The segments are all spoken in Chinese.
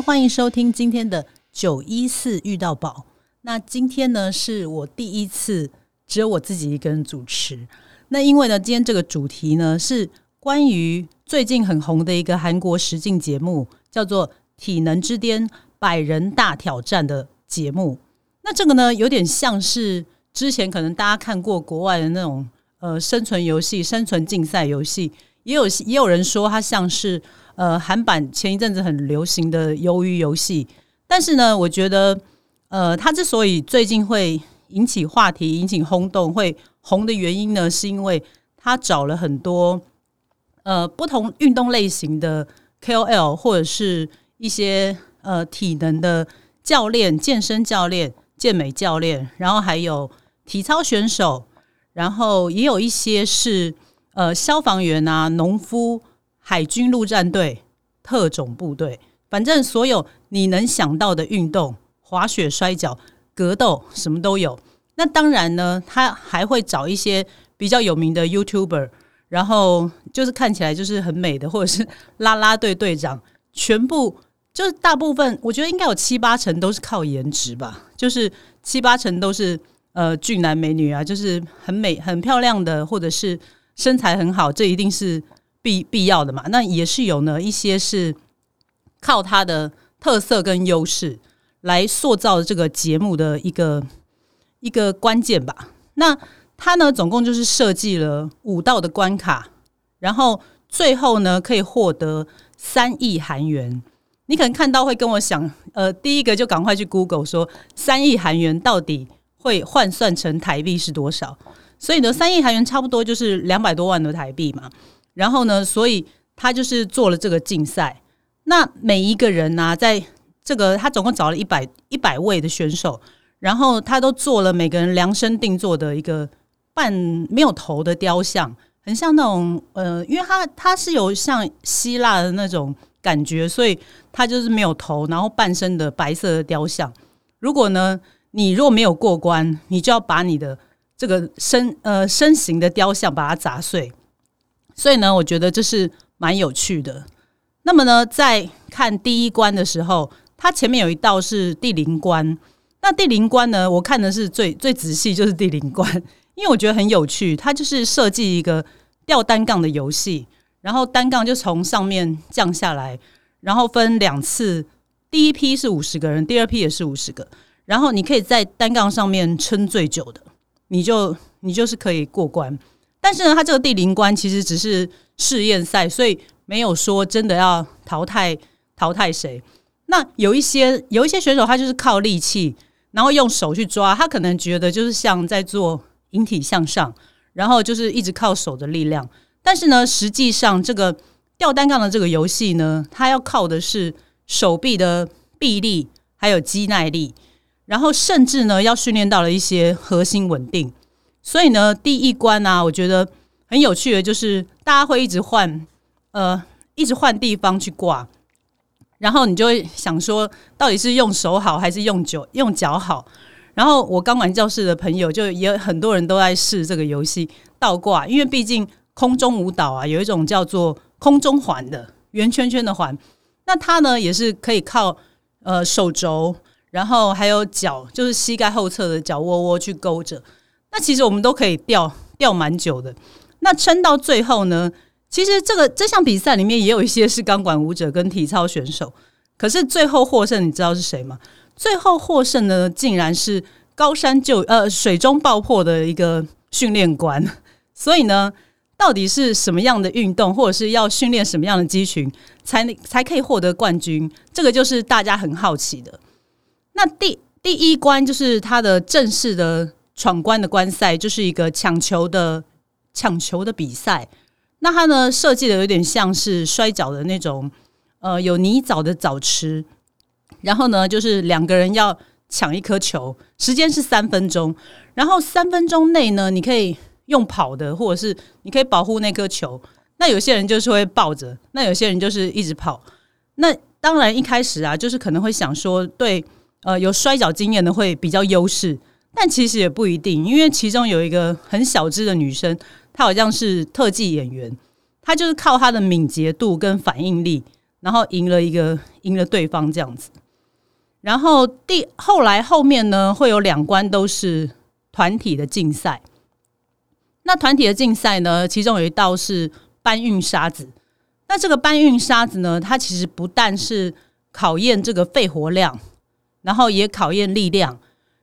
欢迎收听今天的九一四遇到宝。那今天呢是我第一次只有我自己一个人主持。那因为呢，今天这个主题呢是关于最近很红的一个韩国实境节目，叫做《体能之巅百人大挑战》的节目。那这个呢有点像是之前可能大家看过国外的那种呃生存游戏、生存竞赛游戏，也有也有人说它像是。呃，韩版前一阵子很流行的鱿鱼游戏，但是呢，我觉得，呃，它之所以最近会引起话题、引起轰动、会红的原因呢，是因为他找了很多呃不同运动类型的 KOL 或者是一些呃体能的教练、健身教练、健美教练，然后还有体操选手，然后也有一些是呃消防员啊、农夫。海军陆战队、特种部队，反正所有你能想到的运动，滑雪、摔跤、格斗，什么都有。那当然呢，他还会找一些比较有名的 YouTuber，然后就是看起来就是很美的，或者是啦啦队队长，全部就是大部分，我觉得应该有七八成都是靠颜值吧，就是七八成都是呃俊男美女啊，就是很美、很漂亮的，或者是身材很好，这一定是。必必要的嘛，那也是有呢。一些是靠它的特色跟优势来塑造这个节目的一个一个关键吧。那它呢，总共就是设计了五道的关卡，然后最后呢可以获得三亿韩元。你可能看到会跟我想，呃，第一个就赶快去 Google 说三亿韩元到底会换算成台币是多少？所以呢，三亿韩元差不多就是两百多万的台币嘛。然后呢，所以他就是做了这个竞赛。那每一个人呢，在这个他总共找了一百一百位的选手，然后他都做了每个人量身定做的一个半没有头的雕像，很像那种呃，因为他他是有像希腊的那种感觉，所以他就是没有头，然后半身的白色的雕像。如果呢，你如果没有过关，你就要把你的这个身呃身形的雕像把它砸碎。所以呢，我觉得这是蛮有趣的。那么呢，在看第一关的时候，它前面有一道是第零关。那第零关呢，我看的是最最仔细，就是第零关，因为我觉得很有趣。它就是设计一个吊单杠的游戏，然后单杠就从上面降下来，然后分两次，第一批是五十个人，第二批也是五十个，然后你可以在单杠上面撑最久的，你就你就是可以过关。但是呢，他这个第零关其实只是试验赛，所以没有说真的要淘汰淘汰谁。那有一些有一些选手，他就是靠力气，然后用手去抓，他可能觉得就是像在做引体向上，然后就是一直靠手的力量。但是呢，实际上这个吊单杠的这个游戏呢，它要靠的是手臂的臂力，还有肌耐力，然后甚至呢，要训练到了一些核心稳定。所以呢，第一关呢，我觉得很有趣的，就是大家会一直换，呃，一直换地方去挂，然后你就会想说，到底是用手好还是用脚用脚好？然后我刚玩教室的朋友就也很多人都在试这个游戏倒挂，因为毕竟空中舞蹈啊，有一种叫做空中环的圆圈圈的环，那它呢也是可以靠呃手肘，然后还有脚，就是膝盖后侧的脚窝窝去勾着。那其实我们都可以吊吊蛮久的，那撑到最后呢？其实这个这项比赛里面也有一些是钢管舞者跟体操选手，可是最后获胜，你知道是谁吗？最后获胜呢，竟然是高山就呃水中爆破的一个训练官。所以呢，到底是什么样的运动，或者是要训练什么样的肌群，才能才可以获得冠军？这个就是大家很好奇的。那第第一关就是他的正式的。闯关的关赛就是一个抢球的抢球的比赛，那它呢设计的有点像是摔跤的那种，呃，有泥沼的澡池，然后呢就是两个人要抢一颗球，时间是三分钟，然后三分钟内呢你可以用跑的，或者是你可以保护那颗球。那有些人就是会抱着，那有些人就是一直跑。那当然一开始啊，就是可能会想说，对，呃，有摔跤经验的会比较优势。但其实也不一定，因为其中有一个很小只的女生，她好像是特技演员，她就是靠她的敏捷度跟反应力，然后赢了一个赢了对方这样子。然后第后来后面呢，会有两关都是团体的竞赛。那团体的竞赛呢，其中有一道是搬运沙子。那这个搬运沙子呢，它其实不但是考验这个肺活量，然后也考验力量，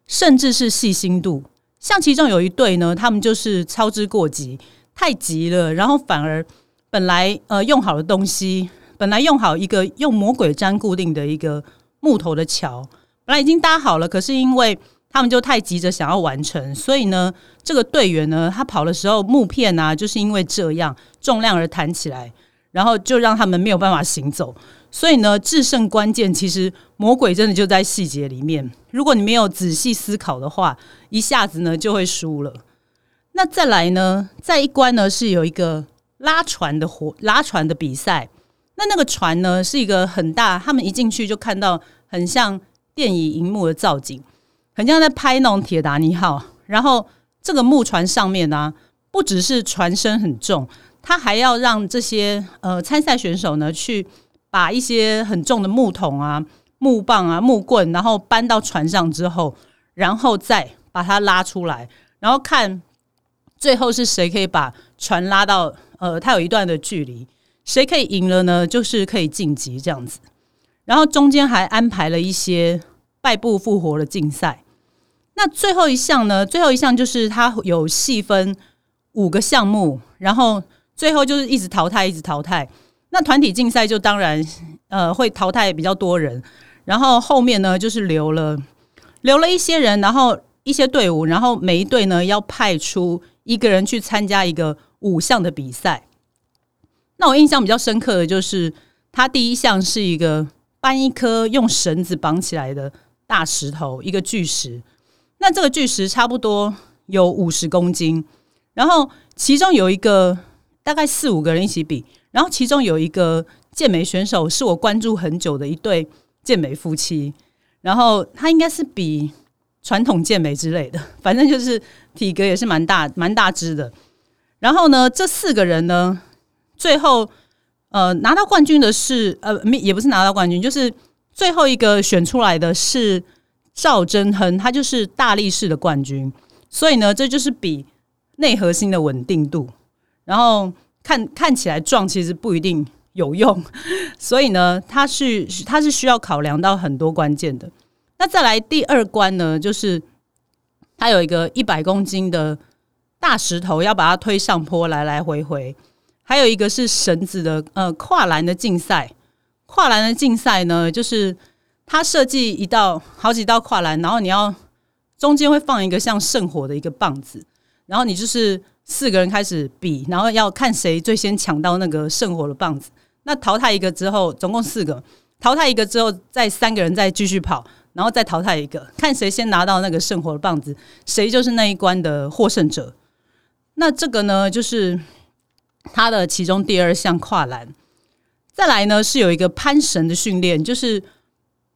甚至是细心度。像其中有一队呢，他们就是操之过急，太急了，然后反而本来呃用好的东西，本来用好一个用魔鬼毡固定的一个木头的桥，本来已经搭好了，可是因为他们就太急着想要完成，所以呢，这个队员呢，他跑的时候木片啊，就是因为这样重量而弹起来，然后就让他们没有办法行走。所以呢，制胜关键其实魔鬼真的就在细节里面。如果你没有仔细思考的话，一下子呢就会输了。那再来呢，在一关呢是有一个拉船的活拉船的比赛。那那个船呢是一个很大，他们一进去就看到很像电影荧幕的造景，很像在拍那种铁达尼号。然后这个木船上面呢，不只是船身很重，他还要让这些呃参赛选手呢去。把一些很重的木桶啊、木棒啊、木棍，然后搬到船上之后，然后再把它拉出来，然后看最后是谁可以把船拉到呃，它有一段的距离，谁可以赢了呢？就是可以晋级这样子。然后中间还安排了一些败部复活的竞赛。那最后一项呢？最后一项就是它有细分五个项目，然后最后就是一直淘汰，一直淘汰。那团体竞赛就当然，呃，会淘汰比较多人，然后后面呢就是留了留了一些人，然后一些队伍，然后每一队呢要派出一个人去参加一个五项的比赛。那我印象比较深刻的就是，他第一项是一个搬一颗用绳子绑起来的大石头，一个巨石。那这个巨石差不多有五十公斤，然后其中有一个大概四五个人一起比。然后其中有一个健美选手是我关注很久的一对健美夫妻，然后他应该是比传统健美之类的，反正就是体格也是蛮大蛮大只的。然后呢，这四个人呢，最后呃拿到冠军的是呃也不是拿到冠军，就是最后一个选出来的是赵真亨，他就是大力士的冠军。所以呢，这就是比内核心的稳定度，然后。看看起来壮，其实不一定有用，所以呢，它是它是需要考量到很多关键的。那再来第二关呢，就是它有一个一百公斤的大石头，要把它推上坡，来来回回。还有一个是绳子的呃跨栏的竞赛，跨栏的竞赛呢，就是它设计一道好几道跨栏，然后你要中间会放一个像圣火的一个棒子，然后你就是。四个人开始比，然后要看谁最先抢到那个圣火的棒子。那淘汰一个之后，总共四个，淘汰一个之后，再三个人再继续跑，然后再淘汰一个，看谁先拿到那个圣火的棒子，谁就是那一关的获胜者。那这个呢，就是他的其中第二项跨栏。再来呢，是有一个攀绳的训练，就是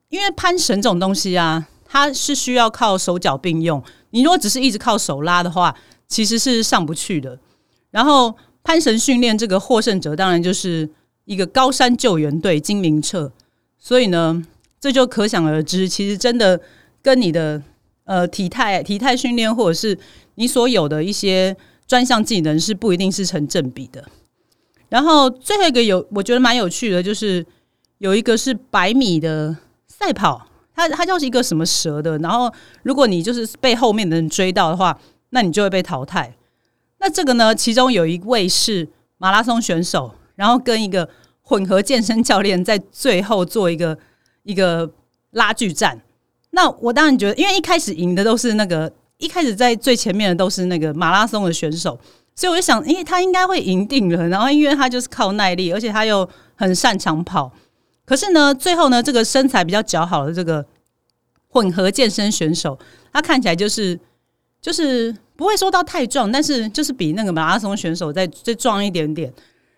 因为攀绳这种东西啊，它是需要靠手脚并用。你如果只是一直靠手拉的话，其实是上不去的。然后攀绳训练这个获胜者，当然就是一个高山救援队金明澈。所以呢，这就可想而知，其实真的跟你的呃体态、体态训练，或者是你所有的一些专项技能，是不一定是成正比的。然后最后一个有我觉得蛮有趣的，就是有一个是百米的赛跑，它它叫一个什么蛇的。然后如果你就是被后面的人追到的话，那你就会被淘汰。那这个呢？其中有一位是马拉松选手，然后跟一个混合健身教练在最后做一个一个拉锯战。那我当然觉得，因为一开始赢的都是那个一开始在最前面的都是那个马拉松的选手，所以我就想，因为他应该会赢定了。然后因为他就是靠耐力，而且他又很擅长跑。可是呢，最后呢，这个身材比较姣好的这个混合健身选手，他看起来就是。就是不会说到太壮，但是就是比那个马拉松选手再再壮一点点。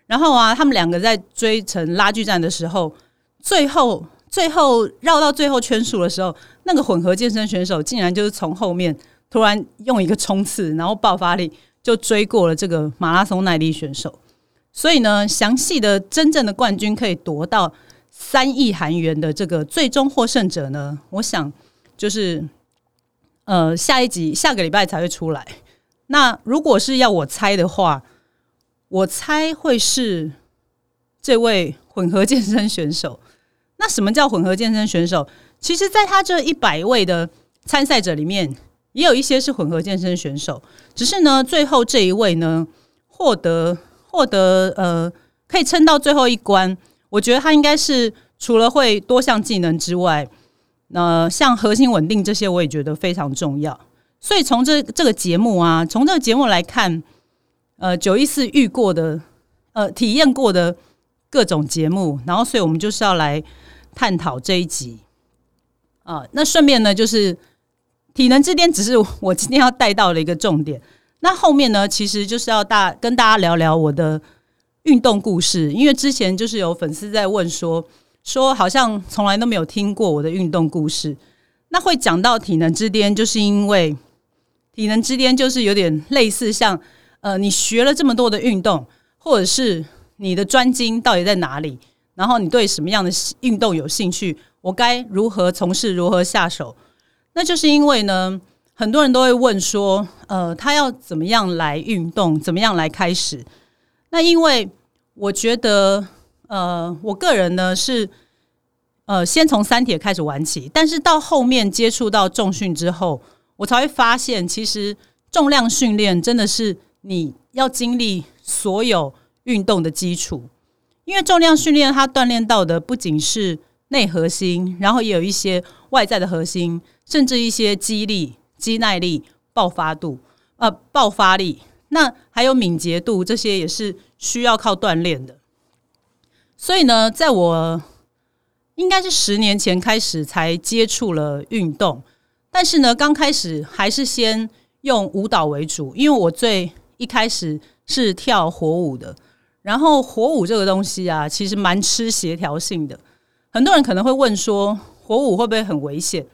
然后啊，他们两个在追成拉锯战的时候，最后最后绕到最后圈数的时候，那个混合健身选手竟然就是从后面突然用一个冲刺，然后爆发力就追过了这个马拉松耐力选手。所以呢，详细的真正的冠军可以夺到三亿韩元的这个最终获胜者呢，我想就是呃下一集下个礼拜才会出来。那如果是要我猜的话，我猜会是这位混合健身选手。那什么叫混合健身选手？其实，在他这一百位的参赛者里面，也有一些是混合健身选手。只是呢，最后这一位呢，获得获得呃，可以撑到最后一关。我觉得他应该是除了会多项技能之外，那像核心稳定这些，我也觉得非常重要。所以从这这个节目啊，从这个节目来看，呃，九一四遇过的，呃，体验过的各种节目，然后，所以我们就是要来。探讨这一集啊，那顺便呢，就是体能之巅只是我今天要带到的一个重点。那后面呢，其实就是要大跟大家聊聊我的运动故事，因为之前就是有粉丝在问说，说好像从来都没有听过我的运动故事。那会讲到体能之巅，就是因为体能之巅就是有点类似像呃，你学了这么多的运动，或者是你的专精到底在哪里？然后你对什么样的运动有兴趣？我该如何从事？如何下手？那就是因为呢，很多人都会问说，呃，他要怎么样来运动？怎么样来开始？那因为我觉得，呃，我个人呢是，呃，先从三铁开始玩起，但是到后面接触到重训之后，我才会发现，其实重量训练真的是你要经历所有运动的基础。因为重量训练，它锻炼到的不仅是内核心，然后也有一些外在的核心，甚至一些肌力、肌耐力、爆发度、呃爆发力，那还有敏捷度，这些也是需要靠锻炼的。所以呢，在我应该是十年前开始才接触了运动，但是呢，刚开始还是先用舞蹈为主，因为我最一开始是跳火舞的。然后火舞这个东西啊，其实蛮吃协调性的。很多人可能会问说，火舞会不会很危险？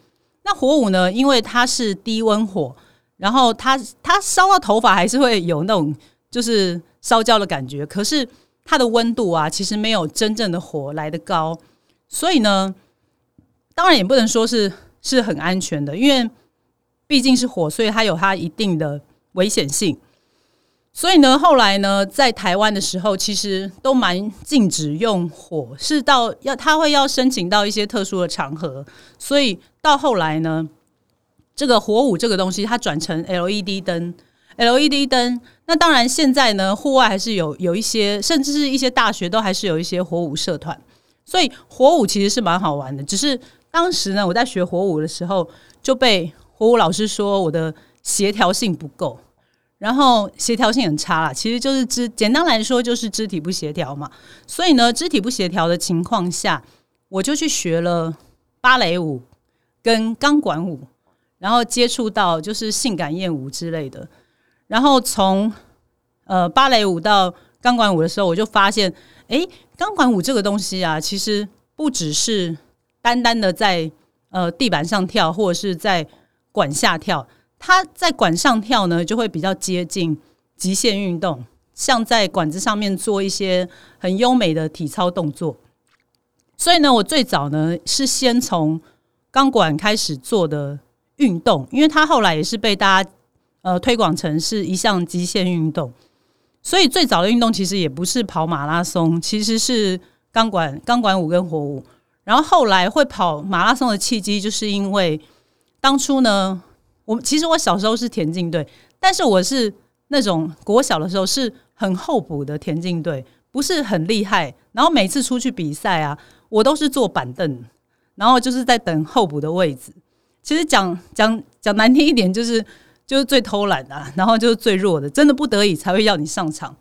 那火舞呢？因为它是低温火，然后它它烧到头发还是会有那种就是烧焦的感觉。可是它的温度啊，其实没有真正的火来的高。所以呢，当然也不能说是是很安全的，因为毕竟是火，所以它有它一定的危险性。所以呢，后来呢，在台湾的时候，其实都蛮禁止用火，是到要他会要申请到一些特殊的场合。所以到后来呢，这个火舞这个东西，它转成 LED 灯，LED 灯。那当然，现在呢，户外还是有有一些，甚至是一些大学都还是有一些火舞社团。所以火舞其实是蛮好玩的。只是当时呢，我在学火舞的时候，就被火舞老师说我的协调性不够。然后协调性很差啦，其实就是肢简单来说就是肢体不协调嘛。所以呢，肢体不协调的情况下，我就去学了芭蕾舞跟钢管舞，然后接触到就是性感艳舞之类的。然后从呃芭蕾舞到钢管舞的时候，我就发现，哎，钢管舞这个东西啊，其实不只是单单的在呃地板上跳，或者是在管下跳。它在管上跳呢，就会比较接近极限运动，像在管子上面做一些很优美的体操动作。所以呢，我最早呢是先从钢管开始做的运动，因为它后来也是被大家呃推广成是一项极限运动。所以最早的运动其实也不是跑马拉松，其实是钢管钢管舞跟火舞。然后后来会跑马拉松的契机，就是因为当初呢。我其实我小时候是田径队，但是我是那种国小的时候是很候补的田径队，不是很厉害。然后每次出去比赛啊，我都是坐板凳，然后就是在等候补的位置。其实讲讲讲难听一点，就是就是最偷懒的，然后就是最弱的，真的不得已才会要你上场。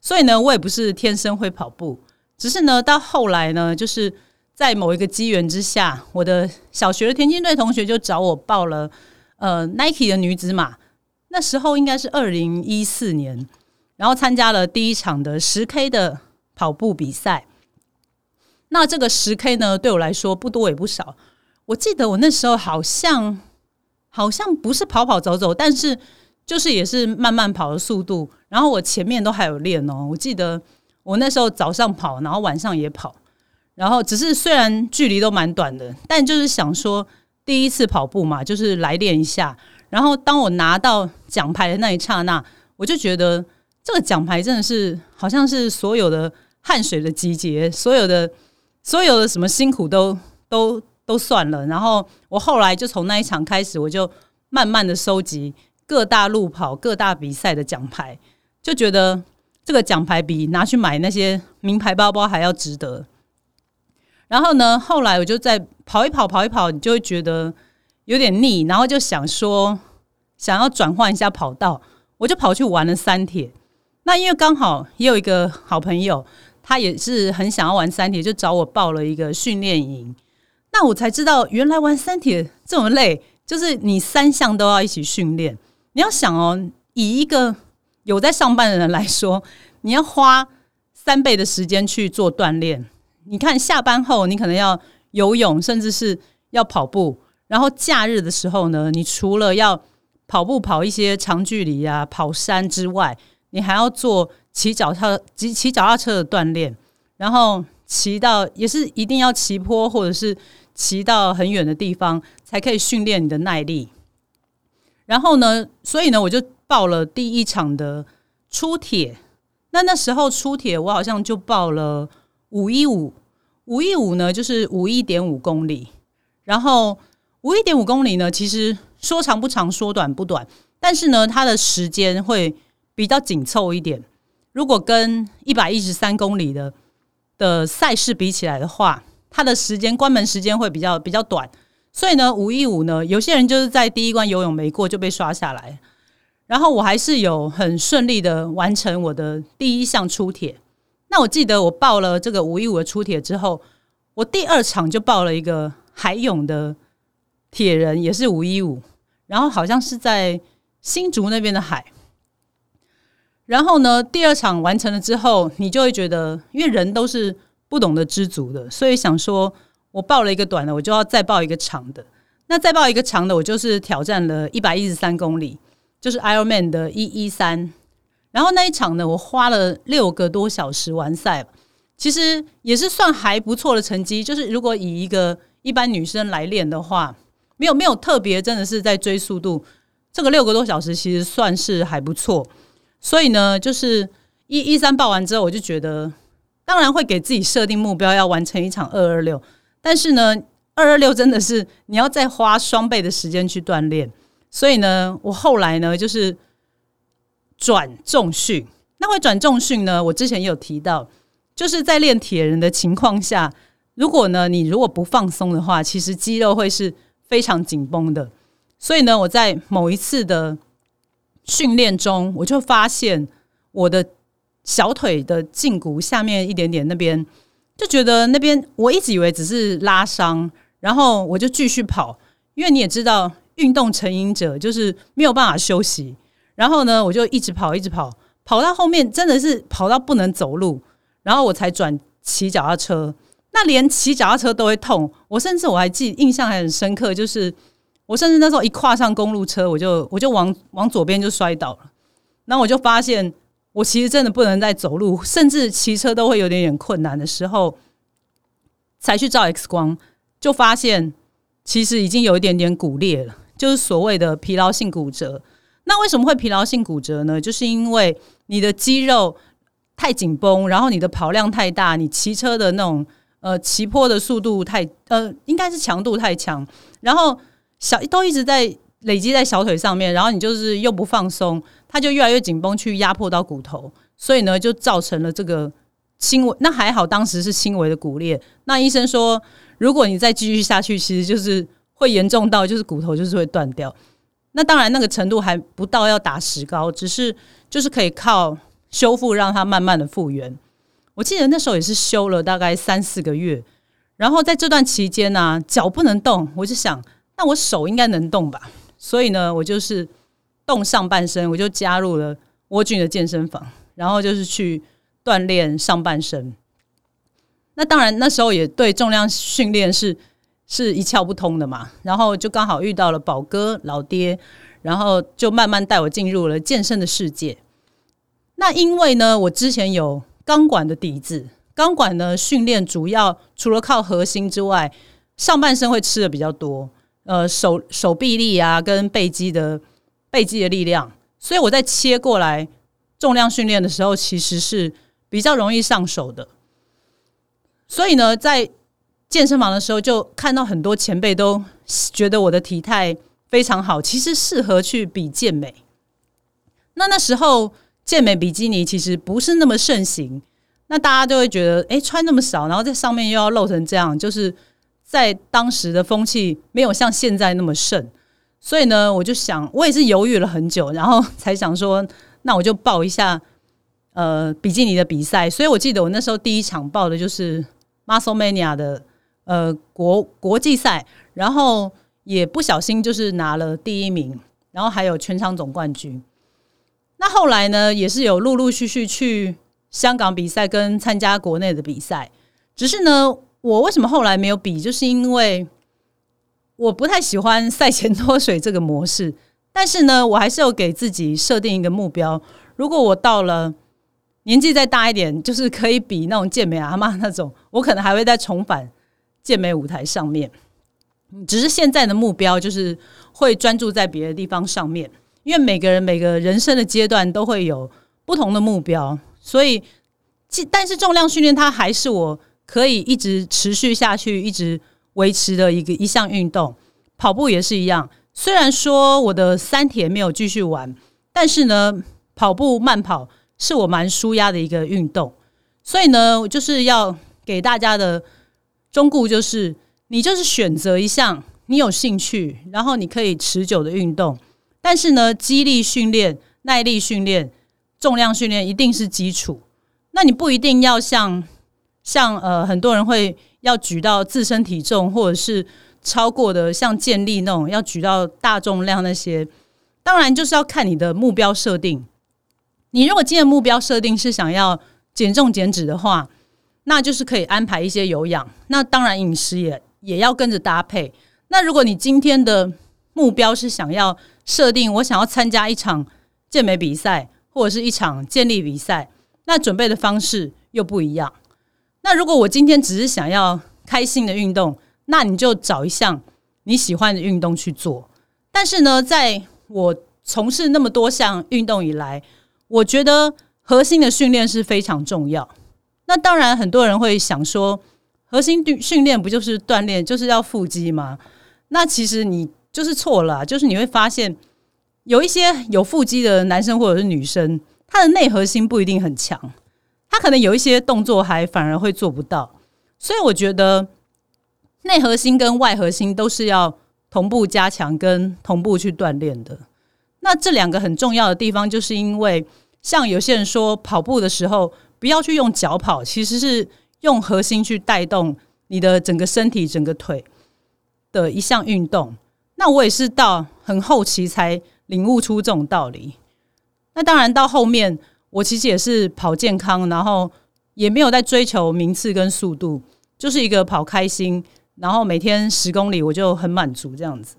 所以呢，我也不是天生会跑步，只是呢，到后来呢，就是在某一个机缘之下，我的小学的田径队同学就找我报了。呃，Nike 的女子马那时候应该是二零一四年，然后参加了第一场的十 K 的跑步比赛。那这个十 K 呢，对我来说不多也不少。我记得我那时候好像好像不是跑跑走走，但是就是也是慢慢跑的速度。然后我前面都还有练哦。我记得我那时候早上跑，然后晚上也跑。然后只是虽然距离都蛮短的，但就是想说第一次跑步嘛，就是来练一下。然后当我拿到奖牌的那一刹那，我就觉得这个奖牌真的是好像是所有的汗水的集结，所有的所有的什么辛苦都都都算了。然后我后来就从那一场开始，我就慢慢的收集各大路跑、各大比赛的奖牌，就觉得这个奖牌比拿去买那些名牌包包还要值得。然后呢，后来我就在跑一跑，跑一跑，你就会觉得有点腻，然后就想说想要转换一下跑道，我就跑去玩了三铁。那因为刚好也有一个好朋友，他也是很想要玩三铁，就找我报了一个训练营。那我才知道，原来玩三铁这么累，就是你三项都要一起训练。你要想哦，以一个有在上班的人来说，你要花三倍的时间去做锻炼。你看，下班后你可能要游泳，甚至是要跑步。然后假日的时候呢，你除了要跑步跑一些长距离啊、跑山之外，你还要做骑脚踏、骑骑脚踏车的锻炼。然后骑到也是一定要骑坡，或者是骑到很远的地方，才可以训练你的耐力。然后呢，所以呢，我就报了第一场的出铁。那那时候出铁，我好像就报了。五一五，五一五呢，就是五一点五公里。然后五一点五公里呢，其实说长不长，说短不短，但是呢，它的时间会比较紧凑一点。如果跟一百一十三公里的的赛事比起来的话，它的时间关门时间会比较比较短。所以呢，五一五呢，有些人就是在第一关游泳没过就被刷下来。然后我还是有很顺利的完成我的第一项出铁。那我记得我报了这个五一五的出铁之后，我第二场就报了一个海泳的铁人，也是五一五，然后好像是在新竹那边的海。然后呢，第二场完成了之后，你就会觉得，因为人都是不懂得知足的，所以想说我报了一个短的，我就要再报一个长的。那再报一个长的，我就是挑战了一百一十三公里，就是 Ironman 的一一三。然后那一场呢，我花了六个多小时完赛，其实也是算还不错的成绩。就是如果以一个一般女生来练的话，没有没有特别，真的是在追速度。这个六个多小时其实算是还不错。所以呢，就是一一三报完之后，我就觉得，当然会给自己设定目标，要完成一场二二六。但是呢，二二六真的是你要再花双倍的时间去锻炼。所以呢，我后来呢，就是。转重训，那会转重训呢？我之前也有提到，就是在练铁人的情况下，如果呢你如果不放松的话，其实肌肉会是非常紧绷的。所以呢，我在某一次的训练中，我就发现我的小腿的胫骨下面一点点那边，就觉得那边我一直以为只是拉伤，然后我就继续跑，因为你也知道，运动成瘾者就是没有办法休息。然后呢，我就一直跑，一直跑，跑到后面真的是跑到不能走路，然后我才转骑脚踏车。那连骑脚踏车都会痛，我甚至我还记印象还很深刻，就是我甚至那时候一跨上公路车，我就我就往往左边就摔倒了。然后我就发现，我其实真的不能再走路，甚至骑车都会有点点困难的时候，才去照 X 光，就发现其实已经有一点点骨裂了，就是所谓的疲劳性骨折。那为什么会疲劳性骨折呢？就是因为你的肌肉太紧绷，然后你的跑量太大，你骑车的那种呃骑坡的速度太呃应该是强度太强，然后小都一直在累积在小腿上面，然后你就是又不放松，它就越来越紧绷，去压迫到骨头，所以呢就造成了这个轻微。那还好当时是轻微的骨裂。那医生说，如果你再继续下去，其实就是会严重到就是骨头就是会断掉。那当然，那个程度还不到要打石膏，只是就是可以靠修复让它慢慢的复原。我记得那时候也是修了大概三四个月，然后在这段期间呢，脚不能动，我就想，那我手应该能动吧？所以呢，我就是动上半身，我就加入了蜗菌的健身房，然后就是去锻炼上半身。那当然那时候也对重量训练是。是一窍不通的嘛，然后就刚好遇到了宝哥老爹，然后就慢慢带我进入了健身的世界。那因为呢，我之前有钢管的底子，钢管呢训练主要除了靠核心之外，上半身会吃的比较多，呃，手手臂力啊，跟背肌的背肌的力量，所以我在切过来重量训练的时候，其实是比较容易上手的。所以呢，在健身房的时候，就看到很多前辈都觉得我的体态非常好，其实适合去比健美。那那时候健美比基尼其实不是那么盛行，那大家就会觉得，哎，穿那么少，然后在上面又要露成这样，就是在当时的风气没有像现在那么盛。所以呢，我就想，我也是犹豫了很久，然后 才想说，那我就报一下呃比基尼的比赛。所以我记得我那时候第一场报的就是 Muscle Mania 的呃国国际赛，然后也不小心就是拿了第一名，然后还有全场总冠军。那后来呢，也是有陆陆续续去香港比赛跟参加国内的比赛，只是呢，我为什么后来没有比，就是因为。我不太喜欢赛前脱水这个模式，但是呢，我还是有给自己设定一个目标。如果我到了年纪再大一点，就是可以比那种健美阿妈那种，我可能还会再重返健美舞台上面。只是现在的目标就是会专注在别的地方上面，因为每个人每个人生的阶段都会有不同的目标，所以，但是重量训练它还是我可以一直持续下去，一直。维持的一个一项运动，跑步也是一样。虽然说我的三铁没有继续玩，但是呢，跑步慢跑是我蛮舒压的一个运动。所以呢，就是要给大家的忠告就是：你就是选择一项你有兴趣，然后你可以持久的运动。但是呢，肌力训练、耐力训练、重量训练一定是基础。那你不一定要像像呃很多人会。要举到自身体重，或者是超过的，像健力那种要举到大重量那些，当然就是要看你的目标设定。你如果今天目标设定是想要减重减脂的话，那就是可以安排一些有氧。那当然饮食也也要跟着搭配。那如果你今天的目标是想要设定，我想要参加一场健美比赛或者是一场健力比赛，那准备的方式又不一样。那如果我今天只是想要开心的运动，那你就找一项你喜欢的运动去做。但是呢，在我从事那么多项运动以来，我觉得核心的训练是非常重要。那当然，很多人会想说，核心训练不就是锻炼，就是要腹肌吗？那其实你就是错了，就是你会发现有一些有腹肌的男生或者是女生，他的内核心不一定很强。他可能有一些动作还反而会做不到，所以我觉得内核心跟外核心都是要同步加强跟同步去锻炼的。那这两个很重要的地方，就是因为像有些人说跑步的时候不要去用脚跑，其实是用核心去带动你的整个身体、整个腿的一项运动。那我也是到很后期才领悟出这种道理。那当然到后面。我其实也是跑健康，然后也没有在追求名次跟速度，就是一个跑开心，然后每天十公里我就很满足这样子。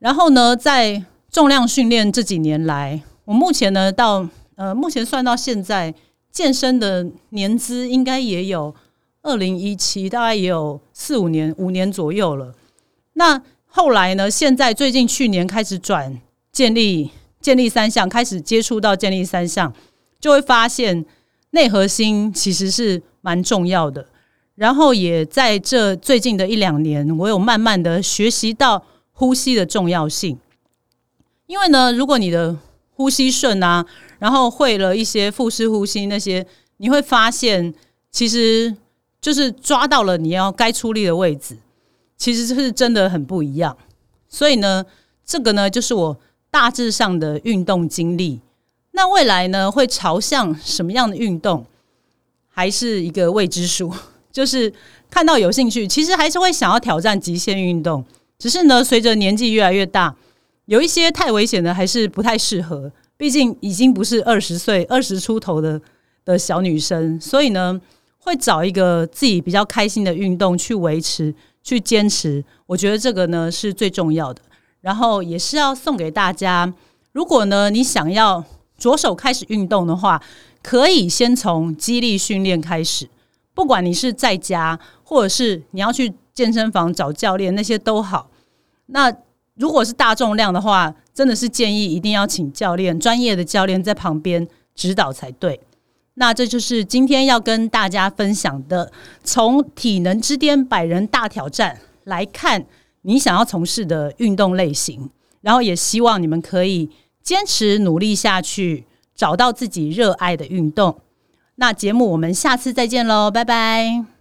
然后呢，在重量训练这几年来，我目前呢到呃目前算到现在健身的年资应该也有二零一七，大概也有四五年五年左右了。那后来呢，现在最近去年开始转建立。建立三项，开始接触到建立三项，就会发现内核心其实是蛮重要的。然后也在这最近的一两年，我有慢慢的学习到呼吸的重要性。因为呢，如果你的呼吸顺啊，然后会了一些腹式呼吸那些，你会发现其实就是抓到了你要该出力的位置，其实是真的很不一样。所以呢，这个呢，就是我。大致上的运动经历，那未来呢会朝向什么样的运动，还是一个未知数。就是看到有兴趣，其实还是会想要挑战极限运动。只是呢，随着年纪越来越大，有一些太危险的，还是不太适合。毕竟已经不是二十岁、二十出头的的小女生，所以呢，会找一个自己比较开心的运动去维持、去坚持。我觉得这个呢是最重要的。然后也是要送给大家，如果呢你想要着手开始运动的话，可以先从肌力训练开始，不管你是在家，或者是你要去健身房找教练，那些都好。那如果是大重量的话，真的是建议一定要请教练，专业的教练在旁边指导才对。那这就是今天要跟大家分享的，从体能之巅百人大挑战来看，你想要从事的运动类型，然后也希望你们可以坚持努力下去，找到自己热爱的运动。那节目我们下次再见喽，拜拜。